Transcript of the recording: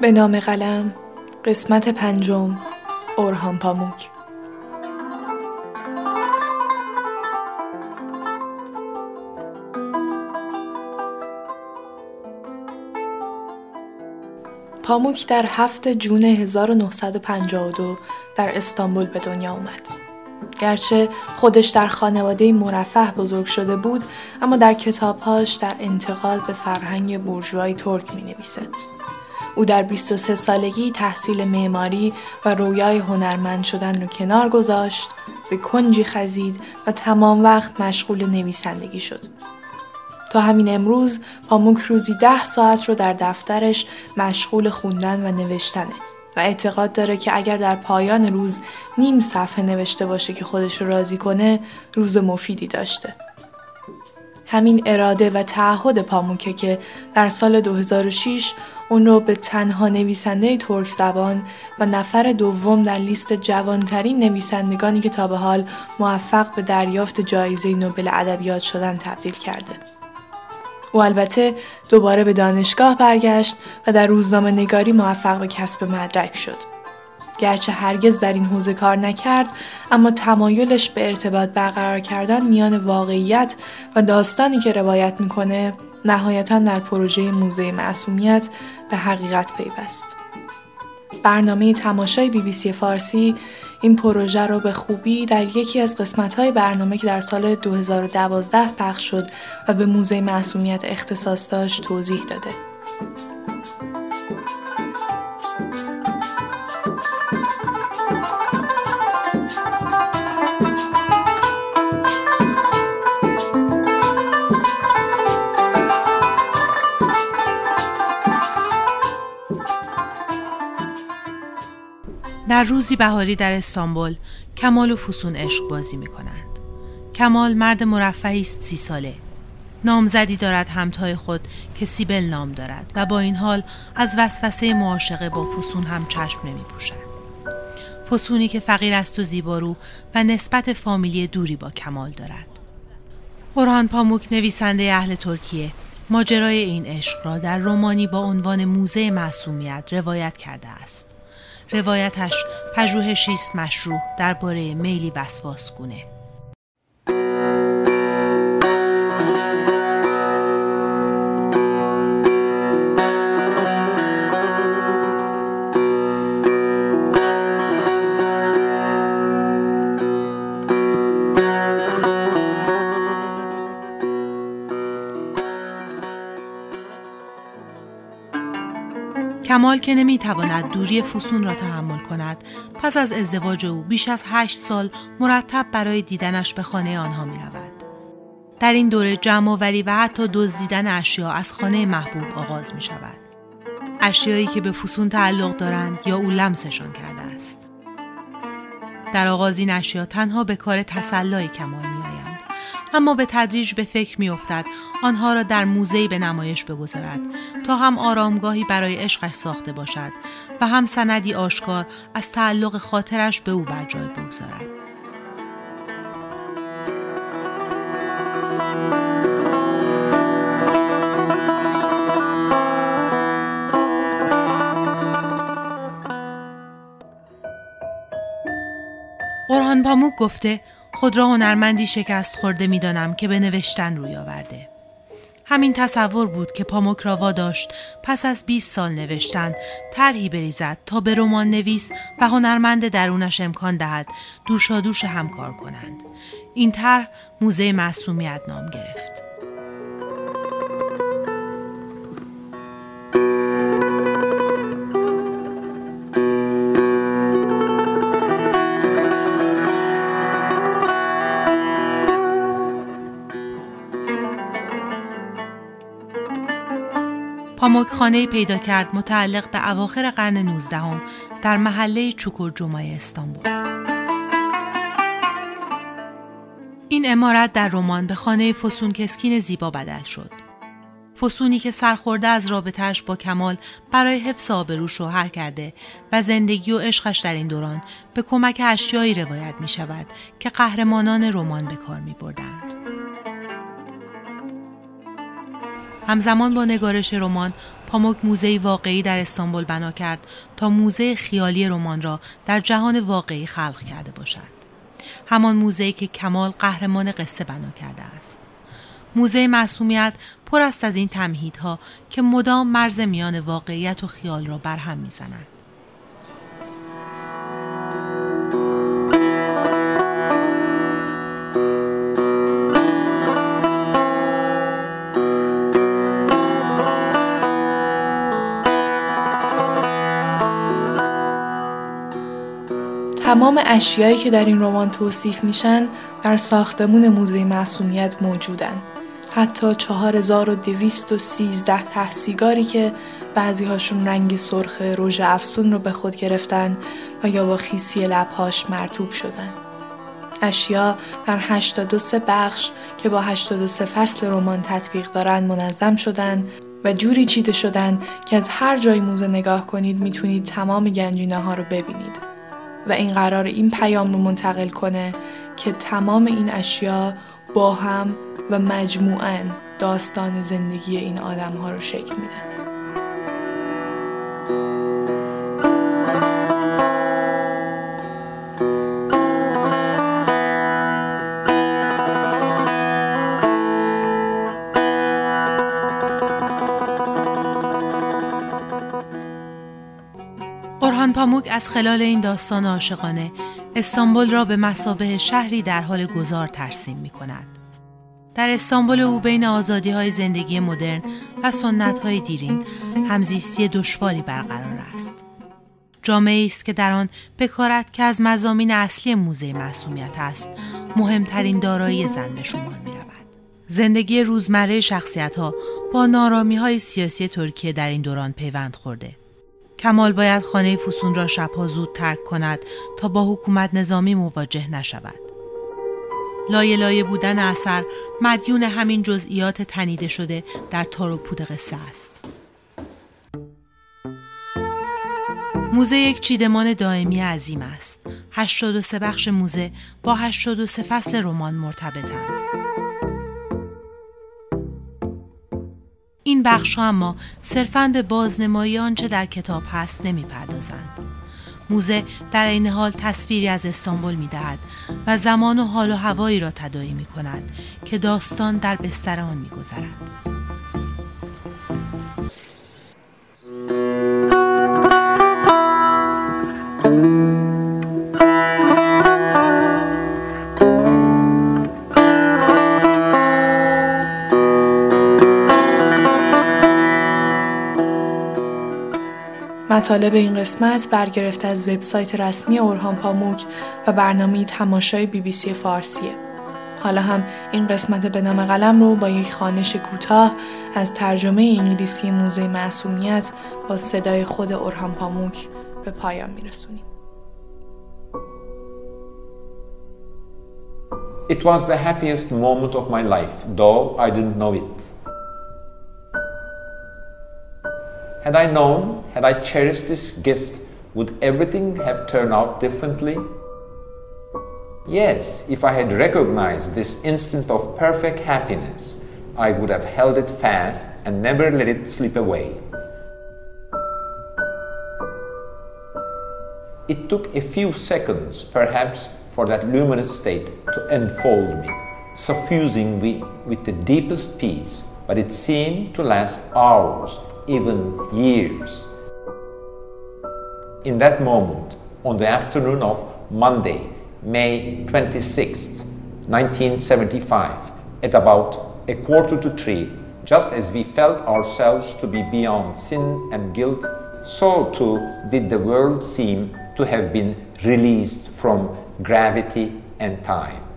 به نام قلم قسمت پنجم اورهان پاموک پاموک در هفت جون 1952 در استانبول به دنیا آمد. گرچه خودش در خانواده مرفه بزرگ شده بود اما در کتابهاش در انتقاد به فرهنگ بورژوای ترک می نویسه. او در 23 سالگی تحصیل معماری و رویای هنرمند شدن رو کنار گذاشت به کنجی خزید و تمام وقت مشغول نویسندگی شد. تا همین امروز پاموک روزی ده ساعت رو در دفترش مشغول خوندن و نوشتنه و اعتقاد داره که اگر در پایان روز نیم صفحه نوشته باشه که خودش رو راضی کنه روز مفیدی داشته. همین اراده و تعهد پاموکه که در سال 2006 اون رو به تنها نویسنده ترک زبان و نفر دوم در لیست جوانترین نویسندگانی که تا به حال موفق به دریافت جایزه نوبل ادبیات شدن تبدیل کرده. او البته دوباره به دانشگاه برگشت و در روزنامه نگاری موفق به کسب مدرک شد. گرچه هرگز در این حوزه کار نکرد اما تمایلش به ارتباط برقرار کردن میان واقعیت و داستانی که روایت می‌کنه نهایتا در پروژه موزه معصومیت به حقیقت پیوست. برنامه تماشای بی بی سی فارسی این پروژه رو به خوبی در یکی از قسمت‌های برنامه که در سال 2012 پخش شد و به موزه معصومیت اختصاص داشت توضیح داده. در روزی بهاری در استانبول کمال و فسون عشق بازی می کنند. کمال مرد مرفعی است سی ساله. نامزدی دارد همتای خود که سیبل نام دارد و با این حال از وسوسه معاشقه با فسون هم چشم نمی پوشد. فسونی که فقیر است و زیبارو و نسبت فامیلی دوری با کمال دارد. قرآن پاموک نویسنده اهل ترکیه ماجرای این عشق را در رومانی با عنوان موزه معصومیت روایت کرده است. روایتش پژوهشی است مشروع درباره میلی وسواسگونه کمال که نمی‌تواند دوری فسون را تحمل کند پس از ازدواج او بیش از هشت سال مرتب برای دیدنش به خانه آنها می رود. در این دوره جمع وری و حتی دزدیدن اشیا از خانه محبوب آغاز می شود. اشیایی که به فسون تعلق دارند یا او لمسشان کرده است. در آغاز این اشیا تنها به کار تسلای کمال می اما به تدریج به فکر می افتد آنها را در موزهی به نمایش بگذارد تا هم آرامگاهی برای عشقش ساخته باشد و هم سندی آشکار از تعلق خاطرش به او بر جای بگذارد. قرآن پاموک گفته خود را هنرمندی شکست خورده می‌دانم که به نوشتن روی آورده. همین تصور بود که پاموک را واداشت پس از 20 سال نوشتن طرحی بریزد تا به رمان نویس و هنرمند درونش امکان دهد دوشادوش همکار کنند. این طرح موزه معصومیت نام گرفت. خانه پیدا کرد متعلق به اواخر قرن 19 در محله چوکور جمعه استانبول. این امارت در رمان به خانه فسون کسکین زیبا بدل شد. فسونی که سرخورده از رابطهش با کمال برای حفظ آبرو شوهر کرده و زندگی و عشقش در این دوران به کمک اشیایی روایت می شود که قهرمانان رمان به کار می بردند. همزمان با نگارش رمان پاموک موزه واقعی در استانبول بنا کرد تا موزه خیالی رمان را در جهان واقعی خلق کرده باشد. همان موزه که کمال قهرمان قصه بنا کرده است. موزه معصومیت پر است از این تمهیدها که مدام مرز میان واقعیت و خیال را برهم می‌زنند. تمام اشیایی که در این رمان توصیف میشن در ساختمون موزه معصومیت موجودن. حتی 4213 ته سیگاری که بعضی هاشون رنگ سرخ رژ افسون رو به خود گرفتن و یا با خیسی لبهاش مرتوب شدن. اشیا در 83 بخش که با 83 فصل رمان تطبیق دارن منظم شدن و جوری چیده شدن که از هر جای موزه نگاه کنید می‌تونید تمام گنجینه ها رو ببینید. و این قرار این پیام رو منتقل کنه که تمام این اشیا با هم و مجموعاً داستان زندگی این آدم ها رو شکل میدن. Orhan پاموک از خلال این داستان عاشقانه استانبول را به مسابه شهری در حال گذار ترسیم می کند. در استانبول او بین آزادی های زندگی مدرن و سنت های دیرین همزیستی دشواری برقرار است. جامعه است که در آن بکارد که از مزامین اصلی موزه معصومیت است مهمترین دارایی زن به شمار می رود. زندگی روزمره شخصیت ها با نارامی های سیاسی ترکیه در این دوران پیوند خورده. کمال باید خانه فسون را شبها زود ترک کند تا با حکومت نظامی مواجه نشود. لایه لایه بودن اثر مدیون همین جزئیات تنیده شده در تار و پود قصه است. موزه یک چیدمان دائمی عظیم است. 83 بخش موزه با 83 فصل رمان مرتبطند. این بخش ها اما صرفا به بازنمایی آنچه در کتاب هست نمی‌پردازند. موزه در این حال تصویری از استانبول می دهد و زمان و حال و هوایی را تدایی می کند که داستان در بستر آن می گذرد. مطالب این قسمت برگرفته از وبسایت رسمی اورهان پاموک و برنامه تماشای بی بی سی فارسیه. حالا هم این قسمت به نام قلم رو با یک خانش کوتاه از ترجمه انگلیسی موزه معصومیت با صدای خود اورهان پاموک به پایان میرسونیم. It was the happiest moment of my life, though I didn't know it. Had I known, had I cherished this gift, would everything have turned out differently? Yes, if I had recognized this instant of perfect happiness, I would have held it fast and never let it slip away. It took a few seconds, perhaps, for that luminous state to enfold me, suffusing me with the deepest peace, but it seemed to last hours even years. In that moment, on the afternoon of Monday, May 26, 1975, at about a quarter to three, just as we felt ourselves to be beyond sin and guilt, so too did the world seem to have been released from gravity and time.